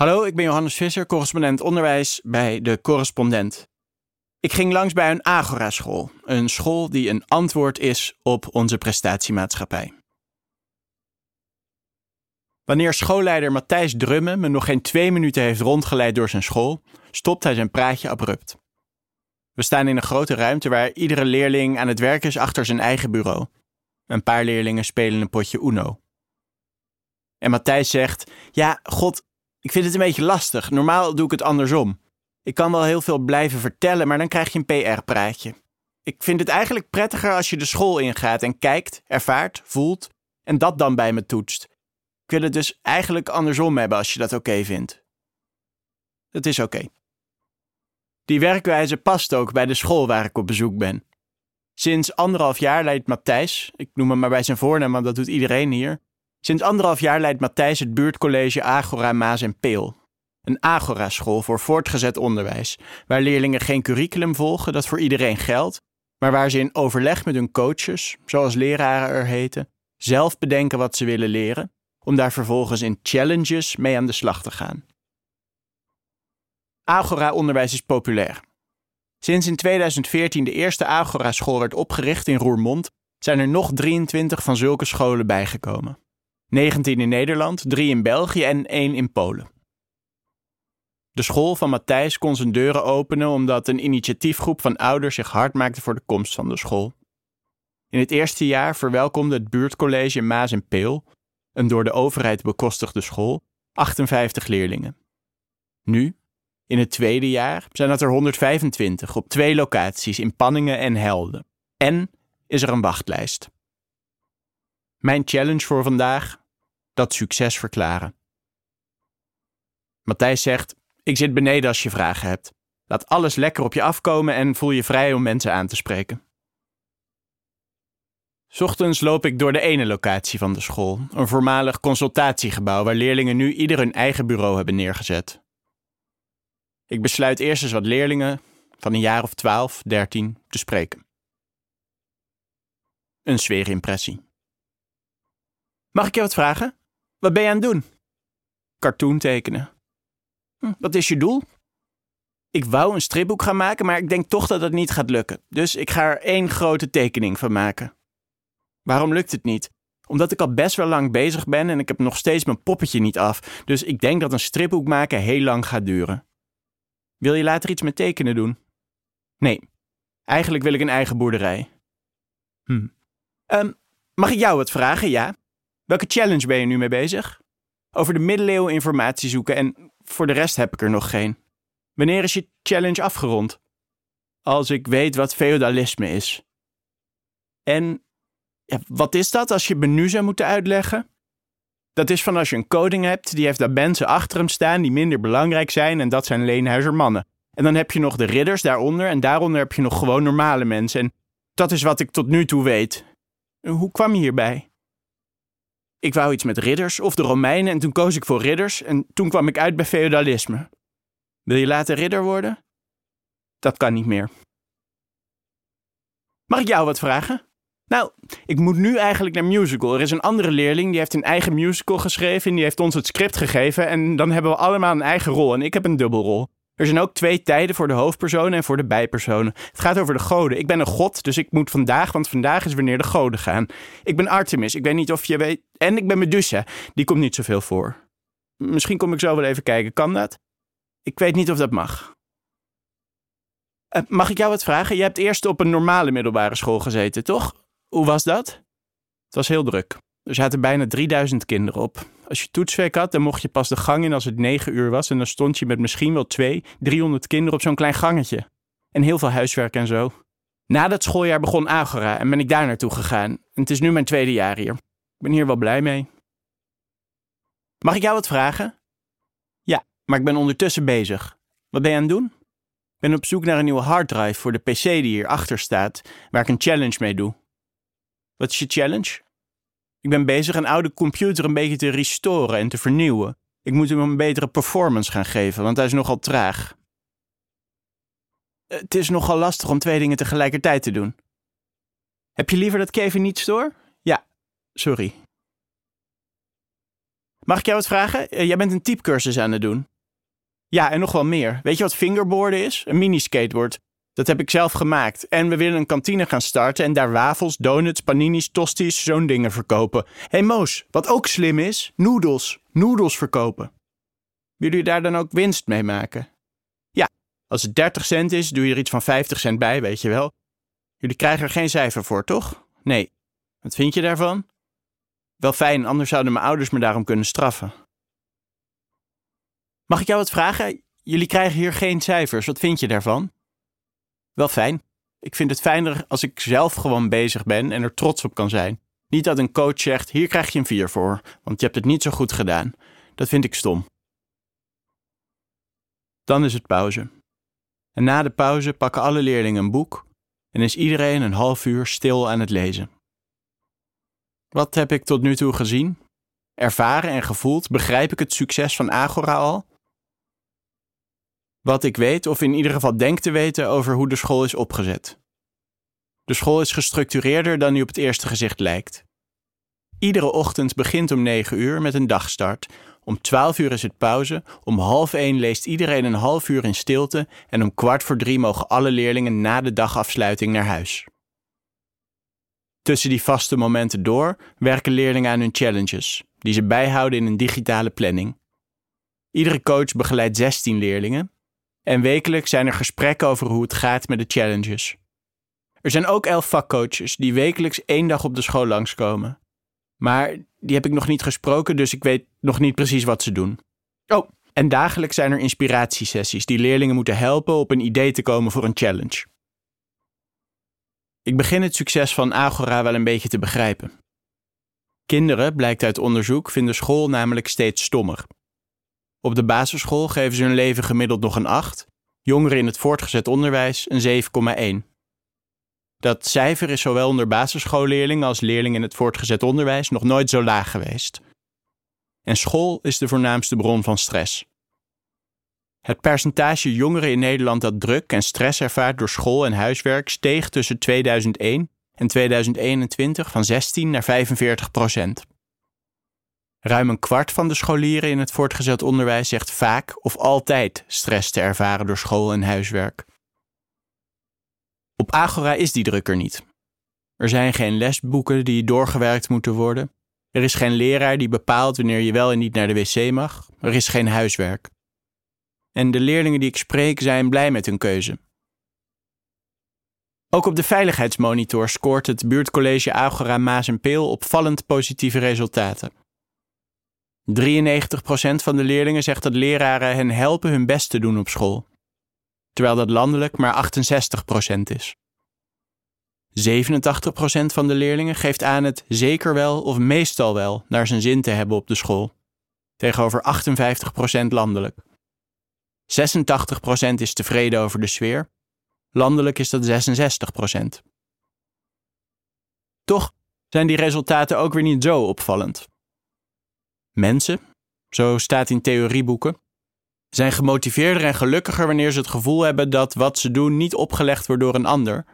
Hallo, ik ben Johannes Visser, correspondent onderwijs bij De Correspondent. Ik ging langs bij een Agora-school, een school die een antwoord is op onze prestatiemaatschappij. Wanneer schoolleider Matthijs Drumme me nog geen twee minuten heeft rondgeleid door zijn school, stopt hij zijn praatje abrupt. We staan in een grote ruimte waar iedere leerling aan het werk is achter zijn eigen bureau. Een paar leerlingen spelen een potje Uno. En Matthijs zegt: Ja, God, ik vind het een beetje lastig. Normaal doe ik het andersom. Ik kan wel heel veel blijven vertellen, maar dan krijg je een PR-praatje. Ik vind het eigenlijk prettiger als je de school ingaat en kijkt, ervaart, voelt en dat dan bij me toetst. Ik wil het dus eigenlijk andersom hebben als je dat oké vindt. Het is oké. Die werkwijze past ook bij de school waar ik op bezoek ben. Sinds anderhalf jaar leidt Matthijs, ik noem hem maar bij zijn voornaam, want dat doet iedereen hier. Sinds anderhalf jaar leidt Matthijs het buurtcollege Agora Maas en Peel. Een Agora-school voor voortgezet onderwijs, waar leerlingen geen curriculum volgen dat voor iedereen geldt, maar waar ze in overleg met hun coaches, zoals leraren er heten, zelf bedenken wat ze willen leren, om daar vervolgens in challenges mee aan de slag te gaan. Agora-onderwijs is populair. Sinds in 2014 de eerste Agora-school werd opgericht in Roermond, zijn er nog 23 van zulke scholen bijgekomen. 19 in Nederland, 3 in België en 1 in Polen. De school van Matthijs kon zijn deuren openen omdat een initiatiefgroep van ouders zich hard maakte voor de komst van de school. In het eerste jaar verwelkomde het buurtcollege Maas en Peel, een door de overheid bekostigde school, 58 leerlingen. Nu, in het tweede jaar, zijn dat er 125 op twee locaties in Panningen en Helden. En is er een wachtlijst. Mijn challenge voor vandaag: dat succes verklaren. Matthijs zegt: Ik zit beneden als je vragen hebt. Laat alles lekker op je afkomen en voel je vrij om mensen aan te spreken. Ochtends loop ik door de ene locatie van de school, een voormalig consultatiegebouw waar leerlingen nu ieder hun eigen bureau hebben neergezet. Ik besluit eerst eens wat leerlingen van een jaar of 12, 13 te spreken. Een sfeerimpressie. Mag ik je wat vragen? Wat ben je aan het doen? Cartoon tekenen. Hm, wat is je doel? Ik wou een stripboek gaan maken, maar ik denk toch dat het niet gaat lukken. Dus ik ga er één grote tekening van maken. Waarom lukt het niet? Omdat ik al best wel lang bezig ben en ik heb nog steeds mijn poppetje niet af. Dus ik denk dat een stripboek maken heel lang gaat duren. Wil je later iets met tekenen doen? Nee. Eigenlijk wil ik een eigen boerderij. Hm. Um, mag ik jou wat vragen? Ja. Welke challenge ben je nu mee bezig? Over de middeleeuwen informatie zoeken en voor de rest heb ik er nog geen. Wanneer is je challenge afgerond? Als ik weet wat feudalisme is. En wat is dat als je het menu zou moeten uitleggen? Dat is van als je een koning hebt, die heeft daar mensen achter hem staan die minder belangrijk zijn en dat zijn leenhuizer mannen. En dan heb je nog de ridders daaronder en daaronder heb je nog gewoon normale mensen. En dat is wat ik tot nu toe weet. Hoe kwam je hierbij? Ik wou iets met ridders of de Romeinen en toen koos ik voor ridders en toen kwam ik uit bij feudalisme. Wil je later ridder worden? Dat kan niet meer. Mag ik jou wat vragen? Nou, ik moet nu eigenlijk naar musical. Er is een andere leerling die heeft een eigen musical geschreven en die heeft ons het script gegeven en dan hebben we allemaal een eigen rol en ik heb een dubbelrol. Er zijn ook twee tijden voor de hoofdpersonen en voor de bijpersonen. Het gaat over de goden. Ik ben een god, dus ik moet vandaag, want vandaag is wanneer de goden gaan. Ik ben Artemis, ik weet niet of je weet. En ik ben Medusa, die komt niet zoveel voor. Misschien kom ik zo wel even kijken, kan dat? Ik weet niet of dat mag. Uh, mag ik jou wat vragen? Je hebt eerst op een normale middelbare school gezeten, toch? Hoe was dat? Het was heel druk. Er zaten bijna 3000 kinderen op. Als je toetsweek had, dan mocht je pas de gang in als het 9 uur was. En dan stond je met misschien wel 2, 300 kinderen op zo'n klein gangetje. En heel veel huiswerk en zo. Na dat schooljaar begon Agora en ben ik daar naartoe gegaan. En het is nu mijn tweede jaar hier. Ben hier wel blij mee. Mag ik jou wat vragen? Ja, maar ik ben ondertussen bezig. Wat ben je aan het doen? Ik ben op zoek naar een nieuwe harddrive voor de PC die hierachter staat, waar ik een challenge mee doe. Wat is je challenge? Ik ben bezig een oude computer een beetje te restoren en te vernieuwen. Ik moet hem een betere performance gaan geven, want hij is nogal traag. Het is nogal lastig om twee dingen tegelijkertijd te doen. Heb je liever dat Kevin niet stoor? Sorry. Mag ik jou wat vragen? Eh, jij bent een typecursus aan het doen. Ja, en nog wel meer. Weet je wat fingerboarden is? Een mini-skateboard. Dat heb ik zelf gemaakt. En we willen een kantine gaan starten en daar wafels, donuts, paninis, tosties, zo'n dingen verkopen. Hé hey Moos, wat ook slim is, noedels. Noedels verkopen. Willen jullie daar dan ook winst mee maken? Ja, als het 30 cent is, doe je er iets van 50 cent bij, weet je wel. Jullie krijgen er geen cijfer voor, toch? Nee. Wat vind je daarvan? Wel fijn, anders zouden mijn ouders me daarom kunnen straffen. Mag ik jou wat vragen? Jullie krijgen hier geen cijfers. Wat vind je daarvan? Wel fijn. Ik vind het fijner als ik zelf gewoon bezig ben en er trots op kan zijn. Niet dat een coach zegt: hier krijg je een 4 voor, want je hebt het niet zo goed gedaan. Dat vind ik stom. Dan is het pauze. En na de pauze pakken alle leerlingen een boek en is iedereen een half uur stil aan het lezen. Wat heb ik tot nu toe gezien? Ervaren en gevoeld? Begrijp ik het succes van Agora al? Wat ik weet, of in ieder geval denk te weten over hoe de school is opgezet. De school is gestructureerder dan die op het eerste gezicht lijkt. Iedere ochtend begint om 9 uur met een dagstart. Om 12 uur is het pauze. Om half 1 leest iedereen een half uur in stilte. En om kwart voor drie mogen alle leerlingen na de dagafsluiting naar huis. Tussen die vaste momenten door werken leerlingen aan hun challenges, die ze bijhouden in een digitale planning. Iedere coach begeleidt 16 leerlingen. En wekelijks zijn er gesprekken over hoe het gaat met de challenges. Er zijn ook elf vakcoaches die wekelijks één dag op de school langskomen. Maar die heb ik nog niet gesproken, dus ik weet nog niet precies wat ze doen. Oh, en dagelijks zijn er inspiratiesessies die leerlingen moeten helpen op een idee te komen voor een challenge. Ik begin het succes van Agora wel een beetje te begrijpen. Kinderen, blijkt uit onderzoek, vinden school namelijk steeds stommer. Op de basisschool geven ze hun leven gemiddeld nog een 8, jongeren in het voortgezet onderwijs een 7,1. Dat cijfer is zowel onder basisschoolleerlingen als leerlingen in het voortgezet onderwijs nog nooit zo laag geweest. En school is de voornaamste bron van stress. Het percentage jongeren in Nederland dat druk en stress ervaart door school en huiswerk steeg tussen 2001 en 2021 van 16 naar 45 procent. Ruim een kwart van de scholieren in het voortgezet onderwijs zegt vaak of altijd stress te ervaren door school en huiswerk. Op Agora is die druk er niet. Er zijn geen lesboeken die doorgewerkt moeten worden. Er is geen leraar die bepaalt wanneer je wel en niet naar de wc mag. Er is geen huiswerk. En de leerlingen die ik spreek zijn blij met hun keuze. Ook op de veiligheidsmonitor scoort het buurtcollege Agora Maas en Peel opvallend positieve resultaten. 93% van de leerlingen zegt dat leraren hen helpen hun best te doen op school, terwijl dat landelijk maar 68% is. 87% van de leerlingen geeft aan het zeker wel of meestal wel naar zijn zin te hebben op de school, tegenover 58% landelijk. 86% is tevreden over de sfeer, landelijk is dat 66%. Toch zijn die resultaten ook weer niet zo opvallend. Mensen, zo staat in theorieboeken, zijn gemotiveerder en gelukkiger wanneer ze het gevoel hebben dat wat ze doen niet opgelegd wordt door een ander,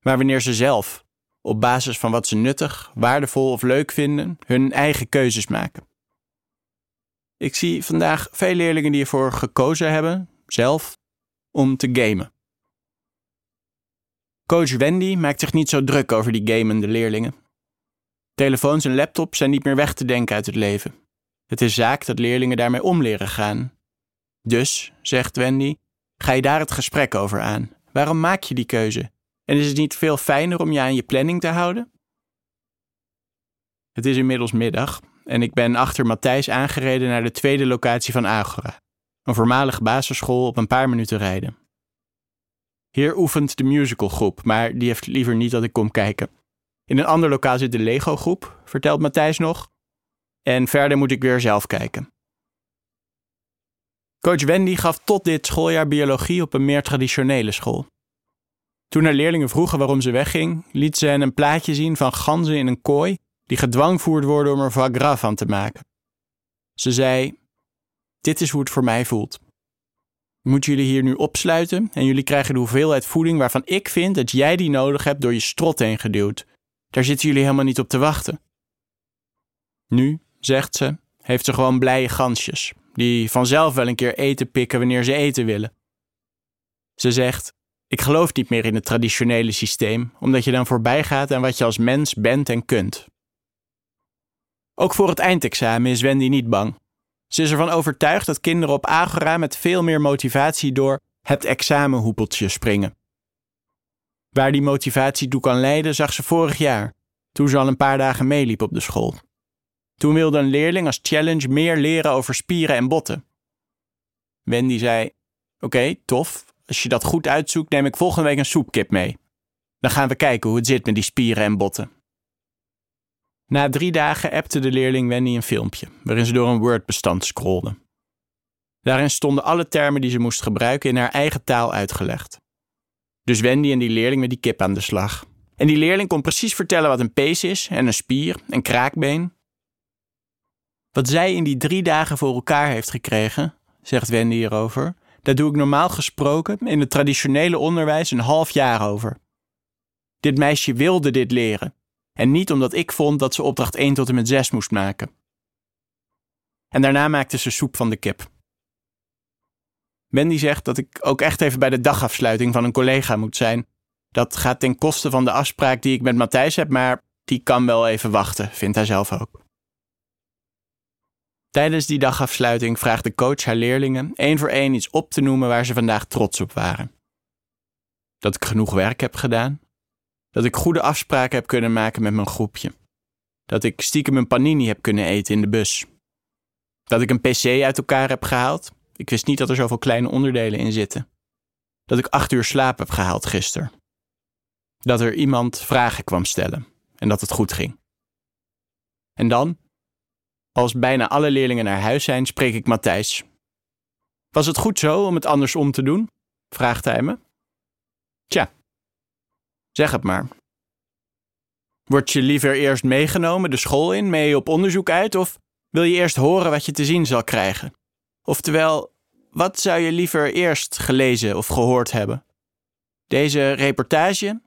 maar wanneer ze zelf, op basis van wat ze nuttig, waardevol of leuk vinden, hun eigen keuzes maken. Ik zie vandaag veel leerlingen die ervoor gekozen hebben, zelf, om te gamen. Coach Wendy maakt zich niet zo druk over die gamende leerlingen. Telefoons en laptops zijn niet meer weg te denken uit het leven. Het is zaak dat leerlingen daarmee om leren gaan. Dus, zegt Wendy, ga je daar het gesprek over aan. Waarom maak je die keuze? En is het niet veel fijner om je aan je planning te houden? Het is inmiddels middag en ik ben achter Matthijs aangereden naar de tweede locatie van Agora, een voormalige basisschool op een paar minuten rijden. Hier oefent de musicalgroep, maar die heeft liever niet dat ik kom kijken. In een ander lokaal zit de Lego-groep, vertelt Matthijs nog. En verder moet ik weer zelf kijken. Coach Wendy gaf tot dit schooljaar biologie op een meer traditionele school. Toen haar leerlingen vroegen waarom ze wegging, liet ze hen een plaatje zien van ganzen in een kooi die gedwangvoerd worden om er foie gras van te maken. Ze zei: Dit is hoe het voor mij voelt. Ik moet jullie hier nu opsluiten en jullie krijgen de hoeveelheid voeding waarvan ik vind dat jij die nodig hebt door je strot heen geduwd. Daar zitten jullie helemaal niet op te wachten. Nu, zegt ze, heeft ze gewoon blije gansjes, die vanzelf wel een keer eten pikken wanneer ze eten willen. Ze zegt: Ik geloof niet meer in het traditionele systeem, omdat je dan voorbij gaat aan wat je als mens bent en kunt. Ook voor het eindexamen is Wendy niet bang. Ze is ervan overtuigd dat kinderen op Agora met veel meer motivatie door het examenhoepeltje springen. Waar die motivatie toe kan leiden, zag ze vorig jaar, toen ze al een paar dagen meeliep op de school. Toen wilde een leerling als challenge meer leren over spieren en botten. Wendy zei: Oké, tof. Als je dat goed uitzoekt, neem ik volgende week een soepkip mee. Dan gaan we kijken hoe het zit met die spieren en botten. Na drie dagen appte de leerling Wendy een filmpje, waarin ze door een Word-bestand scrolde. Daarin stonden alle termen die ze moest gebruiken in haar eigen taal uitgelegd. Dus Wendy en die leerling met die kip aan de slag. En die leerling kon precies vertellen wat een pees is en een spier, een kraakbeen. Wat zij in die drie dagen voor elkaar heeft gekregen, zegt Wendy hierover, daar doe ik normaal gesproken in het traditionele onderwijs een half jaar over. Dit meisje wilde dit leren. En niet omdat ik vond dat ze opdracht 1 tot en met 6 moest maken. En daarna maakte ze soep van de kip. Wendy zegt dat ik ook echt even bij de dagafsluiting van een collega moet zijn. Dat gaat ten koste van de afspraak die ik met Matthijs heb, maar die kan wel even wachten, vindt hij zelf ook. Tijdens die dagafsluiting vraagt de coach haar leerlingen één voor één iets op te noemen waar ze vandaag trots op waren. Dat ik genoeg werk heb gedaan. Dat ik goede afspraken heb kunnen maken met mijn groepje. Dat ik stiekem een panini heb kunnen eten in de bus. Dat ik een pc uit elkaar heb gehaald. Ik wist niet dat er zoveel kleine onderdelen in zitten. Dat ik acht uur slaap heb gehaald gisteren. Dat er iemand vragen kwam stellen en dat het goed ging. En dan, als bijna alle leerlingen naar huis zijn, spreek ik Matthijs. Was het goed zo om het andersom te doen? vraagt hij me. Tja, zeg het maar. Word je liever eerst meegenomen de school in, mee op onderzoek uit, of wil je eerst horen wat je te zien zal krijgen? Oftewel, wat zou je liever eerst gelezen of gehoord hebben? Deze reportage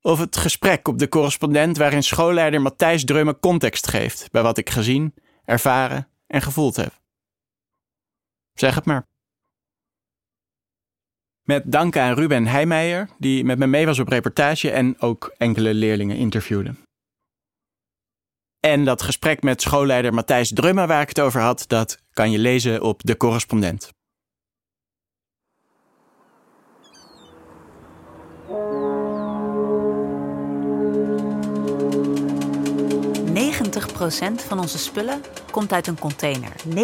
of het gesprek op de correspondent waarin schoolleider Matthijs Dreume context geeft bij wat ik gezien, ervaren en gevoeld heb. Zeg het maar. Met dank aan Ruben Heijmeijer, die met me mee was op reportage en ook enkele leerlingen interviewde. En dat gesprek met schoolleider Matthijs Drumme waar ik het over had, dat kan je lezen op De Correspondent. 90% van onze spullen komt uit een container. 90%.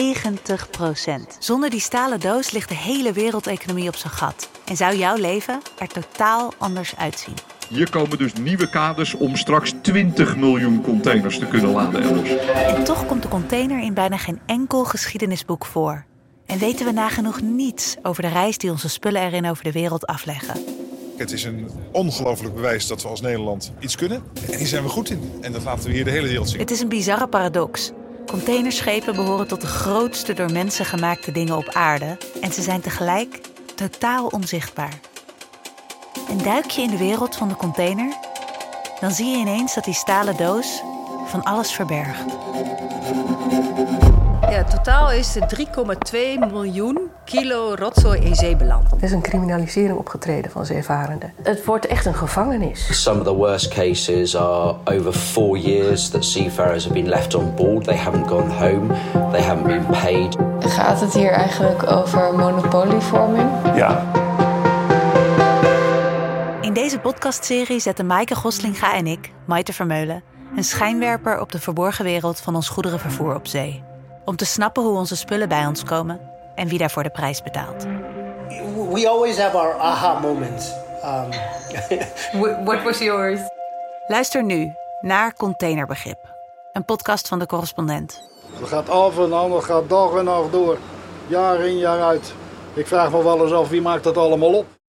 Zonder die stalen doos ligt de hele wereldeconomie op zijn gat. En zou jouw leven er totaal anders uitzien. Hier komen dus nieuwe kaders om straks 20 miljoen containers te kunnen laden elders. En toch komt de container in bijna geen enkel geschiedenisboek voor. En weten we nagenoeg niets over de reis die onze spullen erin over de wereld afleggen. Het is een ongelooflijk bewijs dat we als Nederland iets kunnen. En hier zijn we goed in. En dat laten we hier de hele wereld zien. Het is een bizarre paradox. Containerschepen behoren tot de grootste door mensen gemaakte dingen op aarde. En ze zijn tegelijk totaal onzichtbaar. En duik je in de wereld van de container, dan zie je ineens dat die stalen doos van alles verbergt. Ja, totaal is er 3,2 miljoen kilo rotzooi in zee beland. Er is een criminalisering opgetreden van zeevarenden. Het wordt echt een gevangenis. Some of the worst cases are over four years that seafarers have been left on board. They haven't gone home. They haven't been paid. Gaat het hier eigenlijk over monopolievorming? Ja. In deze podcastserie zetten Maaike Goslinga en ik, Maite Vermeulen, een schijnwerper op de verborgen wereld van ons goederenvervoer op zee. Om te snappen hoe onze spullen bij ons komen en wie daarvoor de prijs betaalt. We always have our aha moments. Um, What was yours? Luister nu naar Containerbegrip, een podcast van de correspondent. Het gaat af en aan, het gaat dag en nacht door. Jaar in, jaar uit. Ik vraag me wel eens af, wie maakt dat allemaal op?